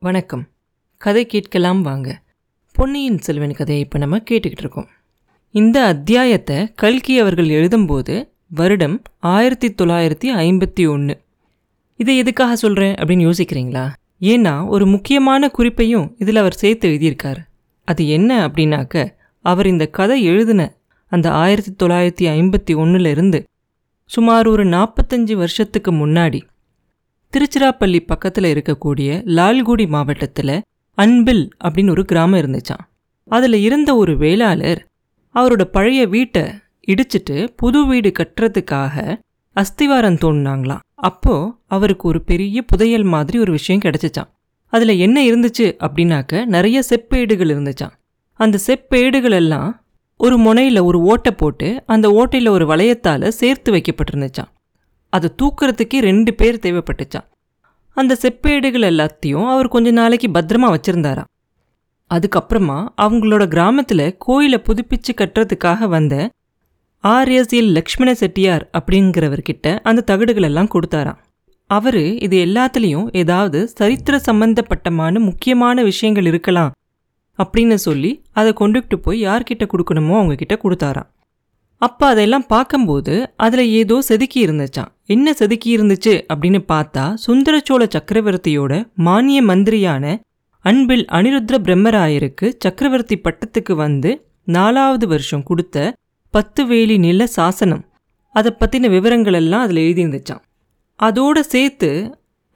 வணக்கம். கதை கேட்கலாம் வாங்க. பொன்னியின் செல்வன் கதையை இப்போ நம்ம கேட்டுக்கிட்டு இருக்கோம். இந்த அத்தியாயத்தை கல்கி அவர்கள் எழுதும்போது வருடம் ஆயிரத்தி தொள்ளாயிரத்தி ஐம்பத்தி ஒன்று இதை எதுக்காக சொல்கிறேன் அப்படின்னு யோசிக்கிறீங்களா? ஏன்னா ஒரு முக்கியமான குறிப்பையும் இதில் அவர் சேர்த்து எழுதியிருக்கார். அது என்ன அப்படின்னாக்க அவர் இந்த கதை எழுதின அந்த ஆயிரத்தி தொள்ளாயிரத்தி ஐம்பத்தி ஒன்றுலேருந்து சுமார் ஒரு நாற்பத்தஞ்சு வருஷத்துக்கு முன்னாடி திருச்சிராப்பள்ளி பக்கத்தில் இருக்கக்கூடிய லால்குடி மாவட்டத்தில் அன்பில் அப்படின்னு ஒரு கிராமம் இருந்துச்சான் அதில் இருந்த ஒரு வேளாளர் அவரோட பழைய வீட்டை இடிச்சிட்டு புது வீடு கட்டுறதுக்காக அஸ்திவாரம் தோணுனாங்களாம் அப்போ அவருக்கு ஒரு பெரிய புதையல் மாதிரி ஒரு விஷயம் கிடச்சிச்சான் அதில் என்ன இருந்துச்சு அப்படின்னாக்க நிறைய செப்பேடுகள் இருந்துச்சான் அந்த செப்பேடுகள் எல்லாம் ஒரு முனையில் ஒரு ஓட்டை போட்டு அந்த ஓட்டையில் ஒரு வளையத்தால் சேர்த்து வைக்கப்பட்டிருந்துச்சான் அதை தூக்குறதுக்கே ரெண்டு பேர் தேவைப்பட்டுச்சான் அந்த செப்பேடுகள் எல்லாத்தையும் அவர் கொஞ்ச நாளைக்கு பத்திரமா வச்சிருந்தாரா அதுக்கப்புறமா அவங்களோட கிராமத்தில் கோயிலை புதுப்பிச்சு கட்டுறதுக்காக வந்த ஆர்எஸ்எல் லக்ஷ்மண செட்டியார் அப்படிங்கிறவர்கிட்ட அந்த தகடுகள் எல்லாம் கொடுத்தாராம். அவர் இது எல்லாத்துலேயும் ஏதாவது சரித்திர சம்பந்தப்பட்டமான முக்கியமான விஷயங்கள் இருக்கலாம் அப்படின்னு சொல்லி அதை கொண்டுகிட்டு போய் யார்கிட்ட கொடுக்கணுமோ அவங்கக்கிட்ட கொடுத்தாராம். அப்போ அதையெல்லாம் பார்க்கும்போது அதில் ஏதோ செதுக்கி இருந்துச்சான் என்ன செதுக்கி இருந்துச்சு அப்படின்னு பார்த்தா சுந்தரச்சோழ சக்கரவர்த்தியோட மானிய மந்திரியான அன்பில் அனிருத்ர பிரம்மராயருக்கு சக்கரவர்த்தி பட்டத்துக்கு வந்து நாலாவது வருஷம் கொடுத்த பத்து வேலி நில சாசனம். அதை பற்றின விவரங்கள் எல்லாம் அதில் எழுதியிருந்துச்சான் அதோட சேர்த்து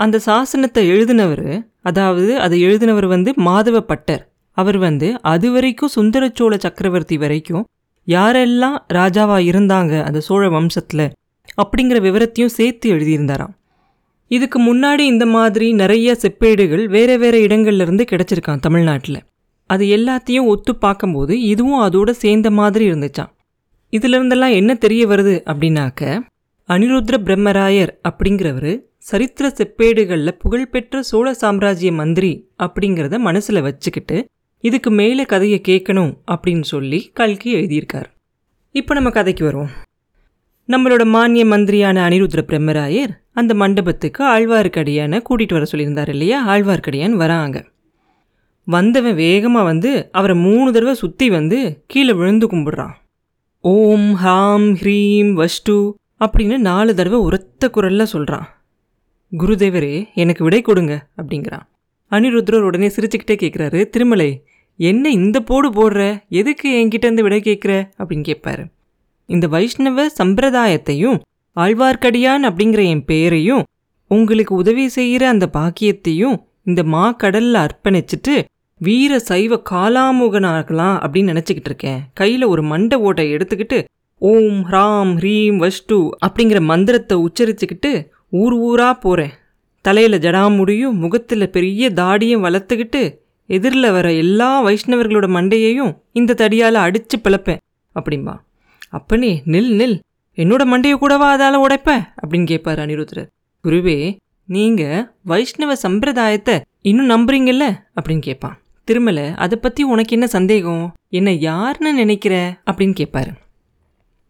அந்த சாசனத்தை எழுதினவர் அதாவது அதை எழுதினவர் வந்து மாதவ பட்டர். அவர் வந்து அது வரைக்கும் சுந்தரச்சோழ சக்கரவர்த்தி வரைக்கும் யாரெல்லாம் ராஜாவா இருந்தாங்க அந்த சோழ வம்சத்தில்? அப்படிங்கிற விவரத்தையும் சேர்த்து எழுதியிருந்தாராம். இதுக்கு முன்னாடி இந்த மாதிரி நிறைய செப்பேடுகள் வேறு வேறு இடங்கள்ல இருந்து கிடைச்சிருக்கான் தமிழ்நாட்டில். அது எல்லாத்தையும் ஒத்து பார்க்கும்போது இதுவும் அதோட சேர்ந்த மாதிரி இருந்துச்சான் இதுல இருந்தெல்லாம் என்ன தெரிய வருது அப்படின்னாக்க அனிருத்ர பிரம்மராயர் அப்படிங்கிறவர் சரித்திர செப்பேடுகளில் புகழ்பெற்ற சோழ சாம்ராஜ்ய மந்திரி அப்படிங்கிறத மனசில் வச்சுக்கிட்டு இதுக்கு மேலே கதையை கேட்கணும் அப்படின்னு சொல்லி கல்கி எழுதியிருக்கார். இப்போ நம்ம கதைக்கு வருவோம். நம்மளோட மானிய மந்திரியான அனிருத்ர பிரம்மராயர் அந்த மண்டபத்துக்கு ஆழ்வார்க்கடியானை கூட்டிகிட்டு வர சொல்லியிருந்தார் இல்லையா? ஆழ்வார்க்கடியான் வராங்க. வந்தவன் வேகமாக வந்து அவரை மூணு தடவை சுற்றி வந்து கீழே விழுந்து கும்பிடுறான். ஓம் ஹாம் ஹ்ரீம் வஷ்டு அப்படின்னு நாலு தடவை உரத்த குரலில் சொல்கிறான் குருதேவரே எனக்கு விடை கொடுங்க அப்படிங்கிறான். அனிருத்ரர் உடனே சிரிச்சுக்கிட்டே கேட்குறாரு திருமலை என்ன இந்த போடு போடுற? எதுக்கு என்கிட்ட இருந்து விடை கேட்குற அப்படின்னு கேட்பாரு இந்த வைஷ்ணவ சம்பிரதாயத்தையும் ஆழ்வார்க்கடியான் அப்படிங்கிற என் பேரையும் உங்களுக்கு உதவி செய்கிற அந்த பாக்கியத்தையும் இந்த மா கடல்ல அர்ப்பணிச்சிட்டு வீர சைவ காலாமுகனாகலாம் அப்படின்னு நினச்சிக்கிட்டு இருக்கேன். கையில் ஒரு மண்டை ஓட்டை எடுத்துக்கிட்டு ஓம் ஹ்ராம் ஹ்ரீம் வஷ்டு அப்படிங்கிற மந்திரத்தை உச்சரிச்சுக்கிட்டு ஊர் ஊரா போகிறேன் தலையில் ஜடாமுடியும் முகத்தில் பெரிய தாடியும் வளர்த்துக்கிட்டு எதிரில் வர எல்லா வைஷ்ணவர்களோட மண்டையையும் இந்த தடியால் அடித்து பிளப்பேன். அப்படிம்பா. அப்பனே நில் நில். என்னோட மண்டையை கூடவா அதால் உடைப்ப? அப்படின்னு கேட்பார் அனிருத்ரர் குருவே நீங்கள் வைஷ்ணவ சம்பிரதாயத்தை இன்னும் நம்புறீங்கல்ல? அப்படின்னு கேட்பான் திருமலை அதை பற்றி உனக்கு என்ன சந்தேகம்? என்ன யாருன்னு நினைக்கிற? அப்படின்னு கேட்பாரு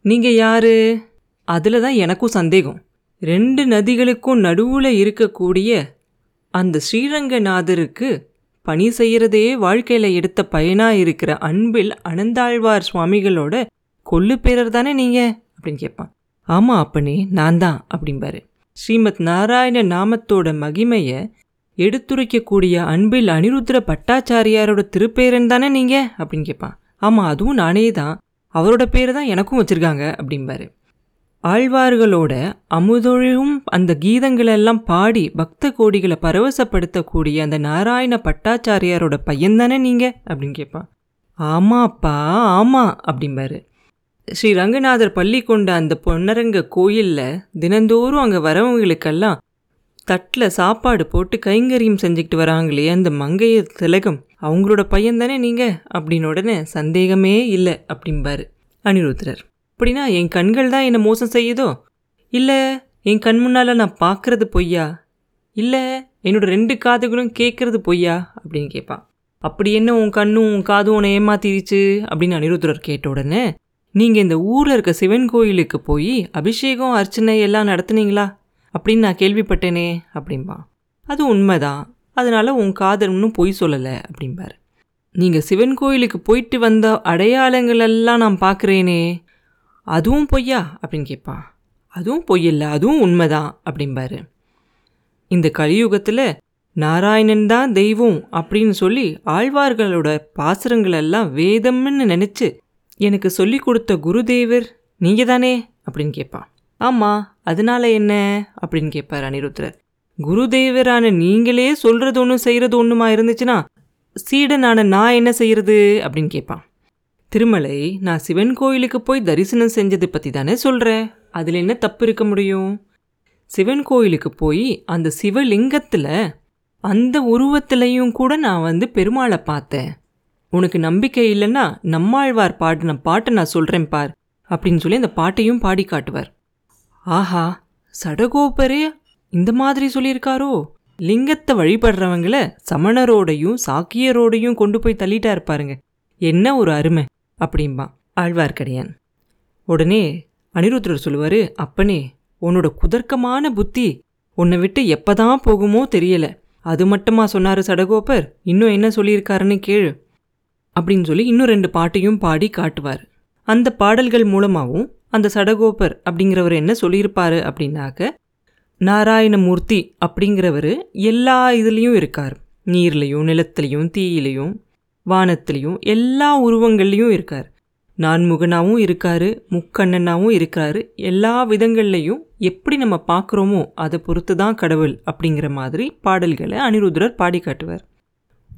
நீங்கள் யாரு? அதில் தான் எனக்கும் சந்தேகம். ரெண்டு நதிகளுக்கும் நடுவில் இருக்கக்கூடிய அந்த ஸ்ரீரங்கநாதருக்கு பணி செய்யறதே வாழ்க்கையில் எடுத்த பயனாக இருக்கிற அன்பில் அனந்தாழ்வார் சுவாமிகளோட கொல்லு பேரர் தானே நீங்கள் அப்படின்னு கேட்பான். ஆமாம் அப்பனே நான் தான் அப்படிம்பாரு. ஸ்ரீமத் நாராயண நாமத்தோட மகிமையை எடுத்துரைக்கக்கூடிய அன்பில் அனிருத்ர பட்டாச்சாரியாரோட திருப்பேரன் தானே நீங்கள் அப்படின்னு கேட்பான். ஆமாம் அதுவும் நானே தான். அவரோட பேர் தான் எனக்கும் வச்சுருக்காங்க அப்படிம்பாரு. ஆழ்வார்களோட அமுதொழும் அந்த கீதங்களெல்லாம் பாடி பக்த கோடிகளை பரவசப்படுத்தக்கூடிய அந்த நாராயண பட்டாச்சாரியாரோட பையன் தானே நீங்கள் அப்படின்னு கேட்பான். ஆமாப்பா ஆமாம் அப்படிம்பாரு. ஸ்ரீ ரங்கநாதர் பள்ளி கொண்ட அந்த பொன்னரங்க கோயிலில் தினந்தோறும் அங்கே வரவங்களுக்கெல்லாம் தட்டில் சாப்பாடு போட்டு கைங்கரியம் செஞ்சுக்கிட்டு வராங்களே அந்த மங்கைய திலகம். அவங்களோட பையன் தானே நீங்கள் அப்படின்னு உடனே சந்தேகமே இல்லை அப்படிம்பாரு அனிருத்ரர் அப்படின்னா என் கண்கள் தான் என்னை மோசம் செய்யுதோ? இல்லை என் கண் முன்னால் நான் பார்க்குறது பொய்யா? இல்லை என்னோட ரெண்டு காதுகளும் கேட்குறது பொய்யா? அப்படின்னு கேட்பான் அப்படி என்ன உன் கண்ணும் உன் காதும் உன்னை ஏமாத்திருச்சு? அப்படின்னு அனிருத்ரர் கேட்ட உடனே நீங்கள் இந்த ஊரில் இருக்க சிவன் கோயிலுக்கு போய் அபிஷேகம் அர்ச்சனை எல்லாம் நடத்துனீங்களா? அப்படின்னு நான் கேள்விப்பட்டேனே அப்படின்பா அது உண்மைதான். அதனால் உன் காதல் இன்னும் பொய் சொல்லலை அப்படிம்பார். நீங்கள் சிவன் கோயிலுக்கு போயிட்டு வந்த அடையாளங்கள் எல்லாம் நான் பார்க்குறேனே அதுவும் பொய்யா? அப்படின்னு கேட்பான் அதுவும் பொய்யில்லை அதுவும் உண்மைதான் அப்படிம்பாரு. இந்த கலியுகத்தில் நாராயணன் தான் தெய்வம் அப்படின்னு சொல்லி ஆழ்வார்களோட பாசுரங்களெல்லாம் வேதம்னு நினச்சி எனக்கு சொல்லி கொடுத்த குருதேவர் நீங்கள் தானே அப்படின்னு கேட்பான் ஆமாம் அதனால என்ன? அப்படின்னு கேட்பார் அனிருத்ரர் குருதேவரான நீங்களே சொல்கிறது ஒன்றும் செய்கிறது ஒன்றுமா இருந்துச்சுன்னா சீடனான நான் என்ன செய்கிறது அப்படின்னு கேட்பான் திருமலை நான் சிவன் கோயிலுக்கு போய் தரிசனம் செஞ்சதை பற்றி தானே சொல்கிறேன் அதில் என்ன தப்பு இருக்க முடியும்? சிவன் கோயிலுக்கு போய் அந்த சிவலிங்கத்தில் அந்த உருவத்திலையும் கூட நான் வந்து பெருமாளை பார்த்தேன். உனக்கு நம்பிக்கை இல்லைன்னா நம்மாழ்வார் பாடின பாட்டை நான் சொல்கிறேன் பார் அப்படின்னு சொல்லி அந்த பாட்டையும் பாடி காட்டுவார். ஆஹா சடகோபரே இந்த மாதிரி சொல்லியிருக்காரோ? லிங்கத்தை வழிபடுறவங்கள சமணரோடையும் சாக்கியரோடையும் கொண்டு போய் தள்ளிட்டா இருப்பாருங்க என்ன ஒரு அருமை அப்படிம்பான் ஆழ்வார்க்கடியான். உடனே அனிருத்ரர் சொல்லுவார் அப்பனே உன்னோட குதர்க்கமான புத்தி உன்னை விட்டு எப்போதான் போகுமோ தெரியல. அது மட்டுமா சொன்னார் சடகோபர்? இன்னும் என்ன சொல்லியிருக்காருன்னு கேளு. அப்படின்னு சொல்லி இன்னும் ரெண்டு பாட்டையும் பாடி காட்டுவார். அந்த பாடல்கள் மூலமாகவும் அந்த சடகோபர் அப்படிங்கிறவர் என்ன சொல்லியிருப்பார் அப்படின்னாக்க நாராயணமூர்த்தி அப்படிங்கிறவர் எல்லா இதுலேயும் இருக்கார். நீர்லேயும் நிலத்துலையும் தீயிலையும் வானத்துலேயும் எல்லா உருவங்கள்லேயும் இருக்கார். நான்முகனாகவும் இருக்கார் முக்கண்ணனாகவும் இருக்கார். எல்லா விதங்கள்லையும் எப்படி நம்ம பார்க்குறோமோ அதை பொறுத்து தான் கடவுள் அப்படிங்கிற மாதிரி பாடல்களை அனிருத்ரர் பாடி காட்டுவார்.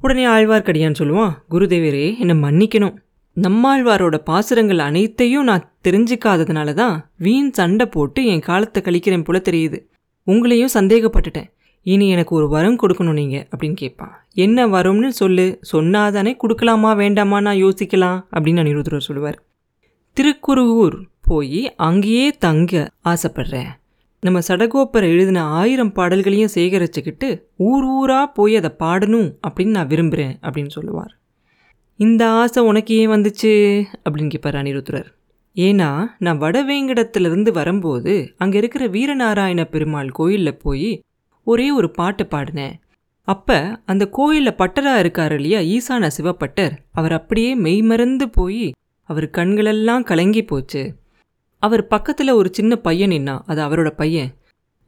உடனே ஆழ்வார்க்கடியான் சொல்லுவான் குருதேவரே என்னை மன்னிக்கணும். நம்மாழ்வாரோட பாசுரங்கள் அனைத்தையும் நான் தெரிஞ்சுக்காததுனால தான் வீண் சண்டை போட்டு என் காலத்தை கழிக்கிறேன் போல தெரியுது. உங்களையும் சந்தேகப்பட்டுட்டேன். இனி எனக்கு ஒரு வரம் கொடுக்கணும் நீங்கள் அப்படின்னு கேட்பான். என்ன வரும்னு சொல்லு. சொன்னாதானே கொடுக்கலாமா வேண்டாமா நான் யோசிக்கலாம் அப்படின்னு அனிருத்ரர் சொல்லுவார். திருக்குருகூர் போய் அங்கேயே தங்க ஆசைப்படுறேன். நம்ம சடகோப்பரை எழுதின ஆயிரம் பாடல்களையும் சேகரிச்சுக்கிட்டு ஊர் ஊராக போய் அதை பாடணும் அப்படின்னு நான் விரும்புகிறேன் அப்படின்னு சொல்லுவார். இந்த ஆசை உனக்கு ஏன் வந்துச்சு? அப்படின்னு கேட்பார் அனிருத்ரர். ஏன்னா நான் வடவேங்கடத்துலேருந்து வரும்போது அங்கே இருக்கிற வீரநாராயண பெருமாள் கோயிலில் போய் ஒரே ஒரு பாட்டு பாடினேன். அப்போ அந்த கோயிலில் பட்டராக இருக்கார் இல்லையா ஈசான சிவப்பட்டர் அவர் அப்படியே மெய்மறந்து போய் அவர் கண்களெல்லாம் கலங்கி போச்சு. அவர் பக்கத்தில் ஒரு சின்ன பையன் நின்னா அது அவரோட பையன்.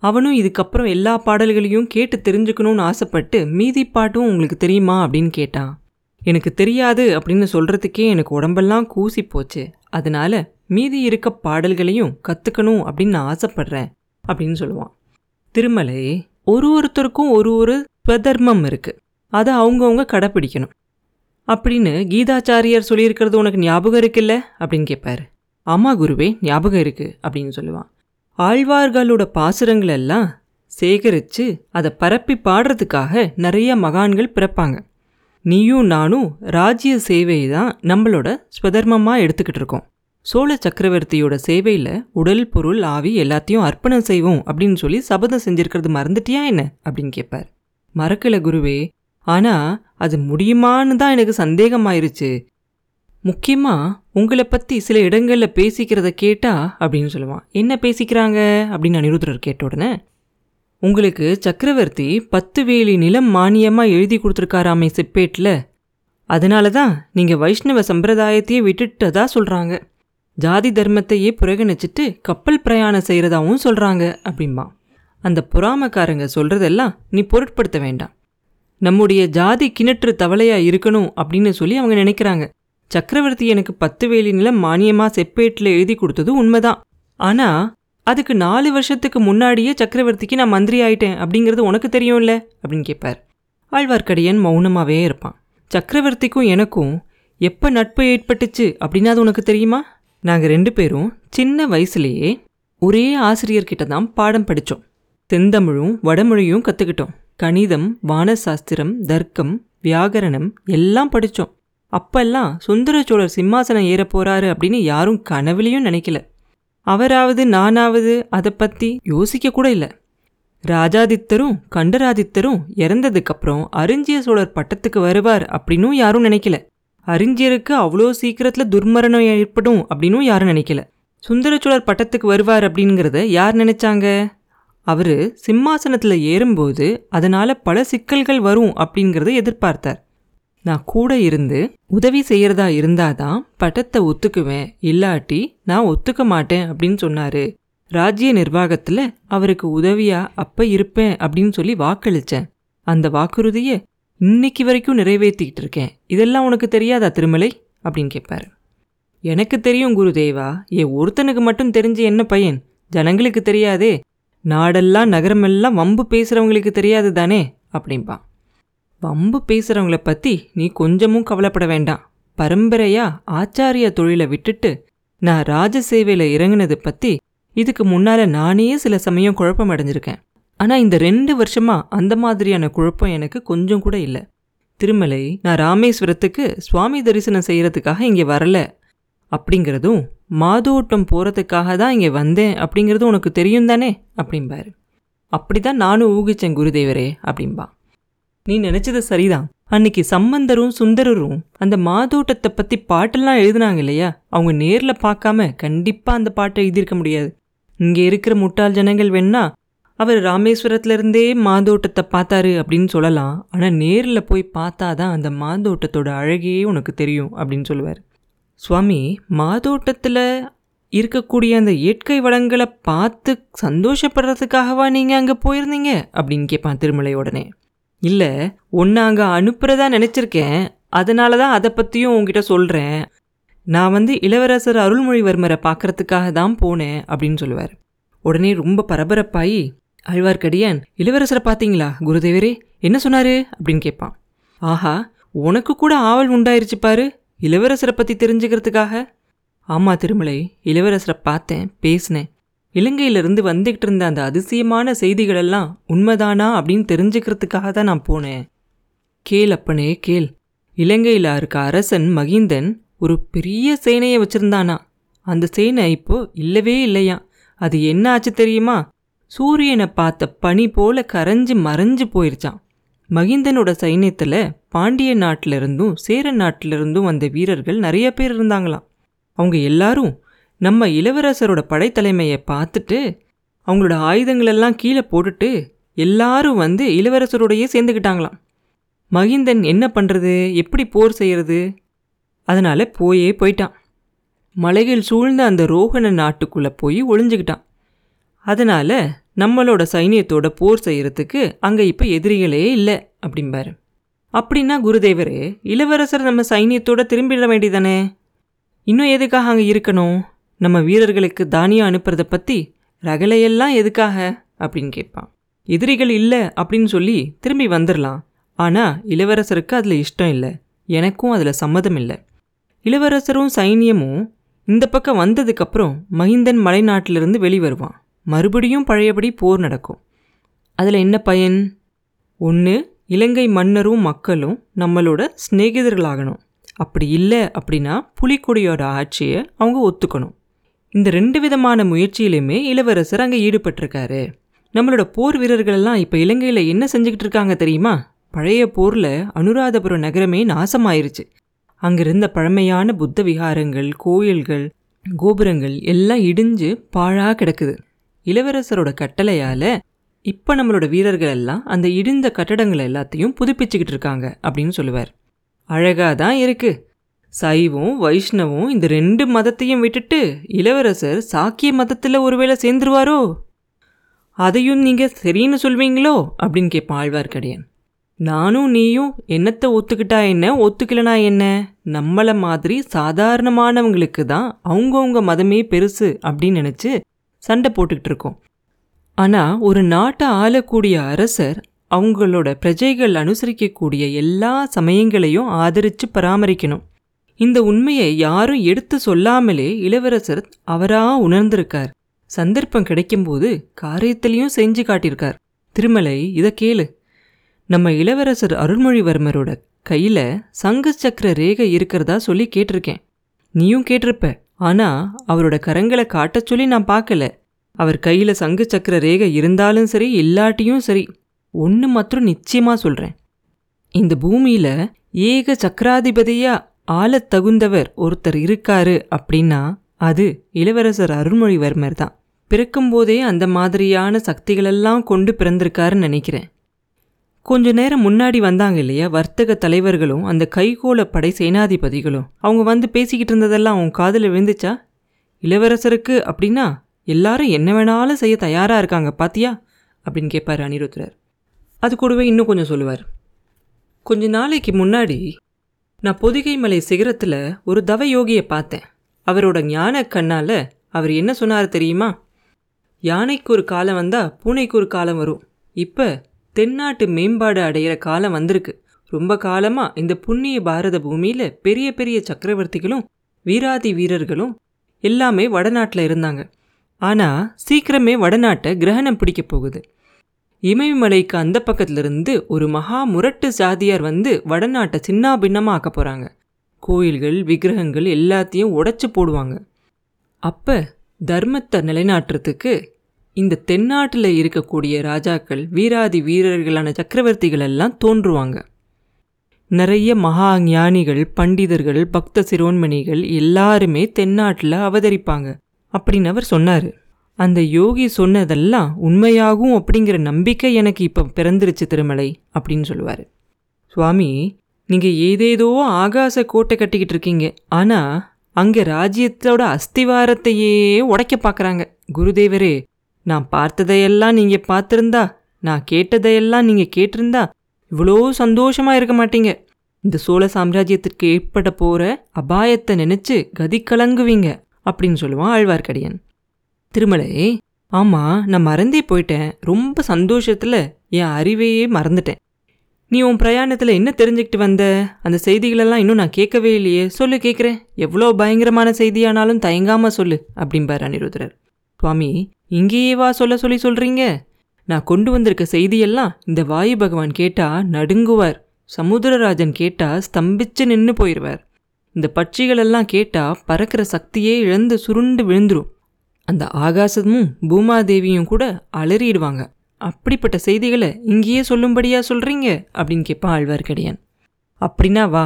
அவனும் இதுக்கப்புறம் எல்லா பாடல்களையும் கேட்டு தெரிஞ்சுக்கணும்னு ஆசைப்பட்டு மீதி பாட்டும் உங்களுக்கு தெரியுமா அப்படின்னு கேட்டான். எனக்கு தெரியாது அப்படின்னு சொல்கிறதுக்கே எனக்கு உடம்பெல்லாம் கூசி போச்சு. அதனால மீதி இருக்க பாடல்களையும் கற்றுக்கணும் அப்படின்னு நான் ஆசைப்பட்றேன் அப்படின்னு சொல்லுவான். திருமலை ஒரு ஒருத்தருக்கும் ஒரு ஒரு ஸ்வதர்மம் இருக்குது அதை அவங்கவுங்க கடைப்பிடிக்கணும் அப்படின்னு கீதாச்சாரியார் சொல்லியிருக்கிறது உனக்கு ஞாபகம் இருக்குல்ல? அப்படின்னு கேட்பாரு அம்மா குருவே ஞாபகம் இருக்கு அப்படின்னு சொல்லுவான். ஆழ்வார்களோட பாசுரங்கள் எல்லாம் சேகரித்து அதை பரப்பி பாடுறதுக்காக நிறைய மகான்கள் பிறப்பாங்க. நீயும் நானும் ராஜ்ய சேவையை தான் நம்மளோட ஸ்வதர்மமாக எடுத்துக்கிட்டு இருக்கோம். சோழ சக்கரவர்த்தியோட சேவையில் உடல் பொருள் ஆவி எல்லாத்தையும் அர்ப்பணம் செய்வோம் அப்படின்னு சொல்லி சபதம் செஞ்சுருக்கிறது மறந்துட்டியா என்ன? அப்படின்னு கேட்பார். மறக்கல குருவே ஆனால் அது முடியுமான்னு தான் எனக்கு சந்தேகமாயிருச்சு. முக்கியமாக உங்களை பற்றி சில இடங்களில் பேசிக்கிறத கேட்டா அப்படின்னு சொல்லுவான். என்ன பேசிக்கிறாங்க? அப்படின்னு அனிருத்ரர் கேட்ட உடனே உங்களுக்கு சக்கரவர்த்தி பத்து வேலி நிலம் மானியமாக எழுதி கொடுத்துருக்காராமே செப்பேட்டில் அதனால தான் நீங்கள் வைஷ்ணவ சம்பிரதாயத்தையே விட்டுட்டதா சொல்கிறாங்க ஜாதி தர்மத்தையே புறகணிச்சிட்டு கப்பல் பிரயாணம் செய்கிறதாவும் சொல்கிறாங்க அப்படிம்பா அந்த புறாமக்காரங்க சொல்கிறதெல்லாம் நீ பொருட்படுத்த வேண்டாம். நம்முடைய ஜாதி கிணற்று தவளையாக இருக்கணும் அப்படின்னு சொல்லி அவங்க நினைக்கிறாங்க. சக்கரவர்த்தி எனக்கு பத்து வேலி நிலம் மானியமாக செப்பேட்டில் எழுதி கொடுத்தது உண்மைதான். ஆனால் அதுக்கு நாலு வருஷத்துக்கு முன்னாடியே சக்கரவர்த்திக்கு நான் மந்திரி ஆயிட்டேன் அப்படிங்கிறது உனக்கு தெரியும்ல? அப்படின்னு கேட்பார். ஆழ்வார்க்கடியன் மௌனமாகவே இருப்பான். சக்கரவர்த்திக்கும் எனக்கும் எப்போ நட்பு ஏற்பட்டுச்சு அப்படின்னா அது உனக்கு தெரியுமா? நாங்கள் ரெண்டு பேரும் சின்ன வயசுலேயே ஒரே ஆசிரியர்கிட்ட தான் பாடம் படித்தோம் தெந்தமிழும் வடமொழியும் கற்றுக்கிட்டோம் கணிதம் வானசாஸ்திரம் தர்க்கம் வியாகரணம் எல்லாம் படித்தோம் அப்பெல்லாம் சுந்தர சோழர் சிம்மாசனம் ஏற போகிறாரு அப்படின்னு யாரும் கனவுலையும் நினைக்கல. அவராவது நானாவது அதை பற்றி யோசிக்க கூட இல்லை. ராஜாதித்தரும் கண்டராதித்தரும் இறந்ததுக்கப்புறம் அரிஞ்சிய சோழர் பட்டத்துக்கு வருவார் அப்படின்னும் யாரும் நினைக்கல. அறிஞ்சியருக்கு அவ்வளோ சீக்கிரத்தில் துர்மரணம் ஏற்படும் அப்படின்னும் யாரும் நினைக்கல. சுந்தர சோழர் பட்டத்துக்கு வருவார் அப்படிங்கிறத யார் நினைச்சாங்க? அவர் சிம்மாசனத்தில் ஏறும்போது அதனால் பல சிக்கல்கள் வரும் அப்படிங்கிறத எதிர்பார்த்தார். நான் கூட இருந்து உதவி செய்யறதா இருந்தாதான் பட்டத்தை ஒத்துக்குவேன். இல்லாட்டி நான் ஒத்துக்க மாட்டேன் அப்படின்னு சொன்னாரு. ராஜ்ய நிர்வாகத்துல அவருக்கு உதவியா அப்ப இருப்பேன் அப்படின்னு சொல்லி வாக்களிச்சேன். அந்த வாக்குறுதியை இன்னைக்கு வரைக்கும் நிறைவேற்றிக்கிட்டு இருக்கேன். இதெல்லாம் உனக்கு தெரியாதா திருமலை? அப்படின்னு கேட்பாரு எனக்கு தெரியும் குருதேவா. என் ஒருத்தனுக்கு மட்டும் தெரிஞ்சு என்ன பையன்? ஜனங்களுக்கு தெரியாதே. நாடெல்லாம் நகரமெல்லாம் வம்பு பேசுறவங்களுக்கு தெரியாது தானே அப்படிம்பான் வம்பு பேசுகிறவங்கள பத்தி நீ கொஞ்சமும் கவலைப்பட வேண்டாம். பரம்பரையா ஆச்சாரிய தொழிலை விட்டுட்டு நான் ராஜ சேவையில இறங்குனது பத்தி இதுக்கு முன்னால நானே சில சமயம் குழப்பம் அடைஞ்சிருக்கேன். ஆனா இந்த ரெண்டு வருஷமா அந்த மாதிரியான குழப்பம் எனக்கு கொஞ்சம் கூட இல்லை. திருமலை நான் ராமேஸ்வரத்துக்கு சுவாமி தரிசனம் செய்யறதுக்காக இங்கே வரல. அப்படிங்கிறதும் மாதோட்டம் போறதுக்காக தான் இங்கே வந்தேன் அப்படிங்கிறதும் உனக்கு தெரியும் தானே? அப்படிம்பாரு. அப்படிதான் நானும் ஊகிச்சேன் குருதேவரே அப்படிம்பா. நீ நினைச்சது சரிதான். அன்னைக்கு சம்பந்தரும் சுந்தரரும் அந்த மாதோட்டத்தை பத்தி பாட்டெல்லாம் எழுதுனாங்க இல்லையா? அவங்க நேர்ல பார்க்காம கண்டிப்பா அந்த பாட்டை எழுதியிருக்க முடியாது. இங்க இருக்கிற முட்டாள் ஜனங்கள் வேணா அவர் ராமேஸ்வரத்துல இருந்தே மாதோட்டத்தை பார்த்தாரு அப்படின்னு சொல்லலாம். ஆனால் நேரில் போய் பார்த்தாதான் அந்த மாதோட்டத்தோட அழகே உனக்கு தெரியும் அப்படின்னு சொல்லுவார். சுவாமி மாதோட்டத்தில் இருக்கக்கூடிய அந்த இயற்கை வளங்களை பார்த்து சந்தோஷப்படுறதுக்காகவா நீங்கள் அங்கே போயிருந்தீங்க? அப்படின்னு கேட்பான் திருமலை உடனே. இல்லை ஒன்று அங்கே அனுப்புறதா நினச்சிருக்கேன். அதனால தான் அதை பற்றியும் உங்ககிட்ட சொல்கிறேன் நான் வந்து இளவரசர் அருள்மொழிவர்மரை பார்க்கறதுக்காக தான் போனேன் அப்படின்னு சொல்லுவார். உடனே ரொம்ப பரபரப்பாயி அழ்வார்க்கடியான் இளவரசரை பார்த்தீங்களா குருதேவரே? என்ன சொன்னார்? அப்படின்னு கேட்பான். ஆஹா உனக்கு கூட ஆவல் உண்டாயிருச்சு பாரு இளவரசரை பற்றி தெரிஞ்சுக்கிறதுக்காக. ஆமாம் திருமலை இளவரசரை பார்த்தேன் பேசினேன். இலங்கையிலிருந்து வந்துகிட்டு இருந்த அந்த அதிசயமான செய்திகளெல்லாம் உண்மைதானா அப்படின்னு தெரிஞ்சுக்கிறதுக்காக தான் நான் போனேன். கேள் அப்பனே கேள். இலங்கையில் இருக்க அரசன் மகிந்தன் ஒரு பெரிய சேனையை வச்சிருந்தானா? அந்த சேனை இப்போ இல்லவே இல்லையா? அது என்ன ஆச்சு தெரியுமா? சூரியனை பார்த்த பனி போல கரைஞ்சு மறைஞ்சு போயிருச்சான் மகிந்தனோட சைன்யத்தில் பாண்டிய நாட்டிலிருந்தும் சேர நாட்டில இருந்தும் வந்த வீரர்கள் நிறைய பேர் இருந்தாங்களாம். அவங்க எல்லாரும் நம்ம இளவரசரோட படைத்தலைமையை பார்த்துட்டு அவங்களோட ஆயுதங்களெல்லாம் கீழே போட்டுட்டு எல்லாரும் வந்து இளவரசரோடையே சேர்ந்துக்கிட்டாங்களாம் மகிந்தன் என்ன பண்ணுறது எப்படி போர் செய்கிறது அதனால் போயே போயிட்டான். மலைகள் சூழ்ந்த அந்த ரோகண நாட்டுக்குள்ளே போய் ஒளிஞ்சுக்கிட்டான் அதனால் நம்மளோட சைனியத்தோட போர் செய்கிறதுக்கு அங்கே இப்போ எதிரிகளே இல்லை அப்படிம்பாரு. அப்படின்னா குருதேவர் இளவரசர் நம்ம சைனியத்தோட திரும்பிட வேண்டியதானே இன்னும் எதுக்காக அங்கே இருக்கணும்? நம்ம வீரர்களுக்கு தானியம் அனுப்புறத பற்றி ரகலையெல்லாம் எதுக்காக? அப்படின்னு கேட்பான். எதிரிகள் இல்லை அப்படின்னு சொல்லி திரும்பி வந்துடலாம் ஆனால் இளவரசருக்கு அதில் இஷ்டம் இல்லை. எனக்கும் அதில் சம்மதம் இல்லை. இளவரசரும் சைனியமும் இந்த பக்கம் வந்ததுக்கப்புறம் மகிந்தன் மலைநாட்டிலிருந்து வெளிவருவான் மறுபடியும் பழையபடி போர் நடக்கும். அதில் என்ன பயன்? ஒன்று இலங்கை மன்னரும் மக்களும் நம்மளோட சிநேகிதர்களாகணும். அப்படி இல்லை அப்படின்னா புலிக்கொடியோட ஆட்சியை அவங்க ஒத்துக்கணும். இந்த ரெண்டு விதமான முயற்சியிலுமே இளவரசர் அங்கே ஈடுபட்டிருக்காரு. நம்மளோட போர் வீரர்கள் எல்லாம் இப்போ இலங்கையில் என்ன செஞ்சுக்கிட்டு இருக்காங்க தெரியுமா? பழைய போரில் அனுராதபுரம் நகரமே நாசமாயிருச்சு. அங்கிருந்த பழமையான புத்த விகாரங்கள் கோயில்கள் கோபுரங்கள் எல்லாம் இடிஞ்சு பாழாக கிடக்குது. இளவரசரோட கட்டளையால் இப்போ நம்மளோட வீரர்கள் எல்லாம் அந்த இடிந்த கட்டடங்கள் எல்லாத்தையும் புதுப்பிச்சுக்கிட்டு இருக்காங்க அப்படின்னு சொல்லுவார். அழகாக தான் இருக்குது சைவம் வைஷ்ணவம் இந்த ரெண்டு மதத்தையும் விட்டுட்டு இளவரசர் சாக்கிய மதத்தில் ஒருவேளை சேர்ந்துருவாரோ? அதையும் நீங்கள் சரின்னு சொல்வீங்களோ? அப்படின்னு கேட்பான் ஆழ்வார்க்கடியான். நானும் நீயும் என்னத்தை ஒத்துக்கிட்டா என்ன? ஒத்துக்கலனா என்ன? நம்மளை மாதிரி சாதாரணமானவங்களுக்கு தான் அவங்கவுங்க மதமே பெருசு அப்படின்னு நினச்சி சண்டை போட்டுக்கிட்டு இருக்கோம். ஆனால் ஒரு நாட்டை ஆளக்கூடிய அரசர் அவங்களோட பிரஜைகள் அனுசரிக்கக்கூடிய எல்லா சமயங்களையும் ஆதரித்து பராமரிக்கணும். இந்த உண்மையை யாரும் எடுத்து சொல்லாமலே இளவரசர் அவரா உணர்ந்திருக்கார். சந்தர்ப்பம் கிடைக்கும்போது காரியத்திலையும் செஞ்சு காட்டியிருக்கார். திருமலை இதை கேளு. நம்ம இளவரசர் அருள்மொழிவர்மரோட கையில் சங்கு சக்கர ரேகை இருக்கிறதா சொல்லி கேட்டிருக்கேன். நீயும் கேட்டிருப்ப. ஆனால் அவரோட கரங்களை காட்டச் சொல்லி நான் பார்க்கல. அவர் கையில் சங்கு சக்கர ரேகை இருந்தாலும் சரி இல்லாட்டியும் சரி ஒன்று மாத்திரம் நிச்சயமா சொல்கிறேன் இந்த பூமியில ஏக சக்கராதிபதியாக ஆளத் தகுந்தவர் ஒருத்தர் இருக்காரு அப்படின்னா அது இளவரசர் அருள்மொழிவர்மர் தான். பிறக்கும்போதே அந்த மாதிரியான சக்திகளெல்லாம் கொண்டு பிறந்திருக்காருன்னு நினைக்கிறேன். கொஞ்ச நேரம் முன்னாடி வந்தாங்க இல்லையா வர்த்தக தலைவர்களும் அந்த கைகோள படை சேனாதிபதிகளும். அவங்க வந்து பேசிக்கிட்டு இருந்ததெல்லாம் அவங்க காதில் விழுந்துச்சா? இளவரசருக்கு அப்படின்னா எல்லாரும் என்ன வேணாலும் செய்ய தயாராக இருக்காங்க பாத்தியா? அப்படின்னு கேட்பார் அனிருத்ரர் அது கூடவே இன்னும் கொஞ்சம் சொல்லுவார். கொஞ்ச நாளைக்கு முன்னாடி நான் பொதிகை மலை சிகரத்தில் ஒரு தவ யோகியை பார்த்தேன். அவரோட ஞான கண்ணால் அவர் என்ன சொன்னார் தெரியுமா? யானைக்கு ஒரு காலம் வந்தால் பூனைக்கு ஒரு காலம் வரும். இப்போ தென்னாட்டு மேம்பாடு அடையிற காலம் வந்திருக்கு. ரொம்ப காலமாக இந்த புண்ணிய பாரத பூமியில் பெரிய பெரிய சக்கரவர்த்திகளும் வீராதி வீரர்களும் எல்லாமே வடநாட்டில் இருந்தாங்க. ஆனால் சீக்கிரமே வடநாட்டை கிரகணம் பிடிக்க போகுது. இமயமலைக்கு அந்த பக்கத்துலேருந்து ஒரு மகா முரட்டு சாதியார் வந்து வடநாட்டை சின்ன பின்னமாக ஆக்க போகிறாங்க கோயில்கள் விக்கிரகங்கள் எல்லாத்தையும் உடைச்சி போடுவாங்க. அப்போ தர்மத்தை நிலைநாட்டுறதுக்கு இந்த தென்னாட்டில் இருக்கக்கூடிய ராஜாக்கள் வீராதி வீரர்களான சக்கரவர்த்திகள் எல்லாம் தோன்றுவாங்க. நிறைய மகா ஞானிகள் பண்டிதர்கள் பக்த சிரோன்மணிகள் எல்லாருமே தென்னாட்டில் அவதரிப்பாங்க அப்படின்னு அவர் சொன்னார். அந்த யோகி சொன்னதெல்லாம் உண்மையாகும் அப்படிங்கிற நம்பிக்கை எனக்கு இப்போ பிறந்துருச்சு திருமலை அப்படின்னு சொல்லுவார். சுவாமி நீங்கள் ஏதேதோ ஆகாச கோட்டை கட்டிக்கிட்டு இருக்கீங்க. ஆனால் அங்கே ராஜ்யத்தோட அஸ்திவாரத்தையே உடைக்க பார்க்குறாங்க குருதேவரே நான் பார்த்ததையெல்லாம் நீங்கள் பார்த்துருந்தா நான் கேட்டதையெல்லாம் நீங்கள் கேட்டிருந்தா இவ்வளோ சந்தோஷமாக இருக்க மாட்டீங்க. இந்த சோழ சாம்ராஜ்யத்திற்கு ஏற்பட போகிற அபாயத்தை நினச்சி கதி கலங்குவீங்க அப்படின்னு சொல்லுவான் ஆழ்வார்க்கடியன். திருமலை ஆமாம் நான் மறந்தே போயிட்டேன். ரொம்ப சந்தோஷத்தில் என் அறிவையே மறந்துட்டேன். நீ உன் பிரயாணத்தில் என்ன தெரிஞ்சுக்கிட்டு வந்த? அந்த செய்திகளெல்லாம் இன்னும் நான் கேட்கவே இல்லையே. சொல்லு கேட்குறேன். எவ்வளோ பயங்கரமான செய்தியானாலும் தயங்காமல் சொல்லு அப்படிம்பார் அனிருத்ரர் சுவாமி இங்கேயே வா சொல்ல சொல்லி சொல்கிறீங்க நான் கொண்டு வந்திருக்க செய்தியெல்லாம் இந்த வாயு பகவான் கேட்டால் நடுங்குவார். சமுத்திரராஜன் கேட்டால் ஸ்தம்பிச்சு நின்று போயிடுவார் இந்த பட்சிகளெல்லாம் கேட்டால் பறக்கிற சக்தியே இழந்து சுருண்டு விழுந்துரும். அந்த ஆகாசமும் பூமாதேவியும் கூட அலறிடுவாங்க. அப்படிப்பட்ட செய்திகளை இங்கேயே சொல்லும்படியா சொல்கிறீங்க அப்படின்னு கேட்பான் ஆழ்வார்க்கடியான். அப்படின்னா வா.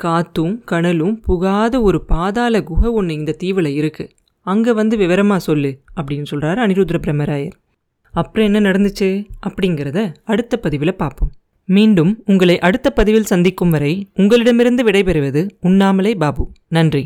காத்தும் கனலும் புகாத ஒரு பாதாள குகை ஒன்று இந்த தீவில் இருக்கு. அங்கே வந்து விவரமாக சொல்லு அப்படின்னு சொல்கிறார் அனிருத்ர பிரம்மராயர். அப்புறம் என்ன நடந்துச்சு? அப்படிங்கிறத அடுத்த பதிவில் பார்ப்போம். மீண்டும் உங்களை அடுத்த பதிவில் சந்திக்கும் வரை உங்களிடமிருந்து விடைபெறுவது உண்ணாமலே பாபு. நன்றி.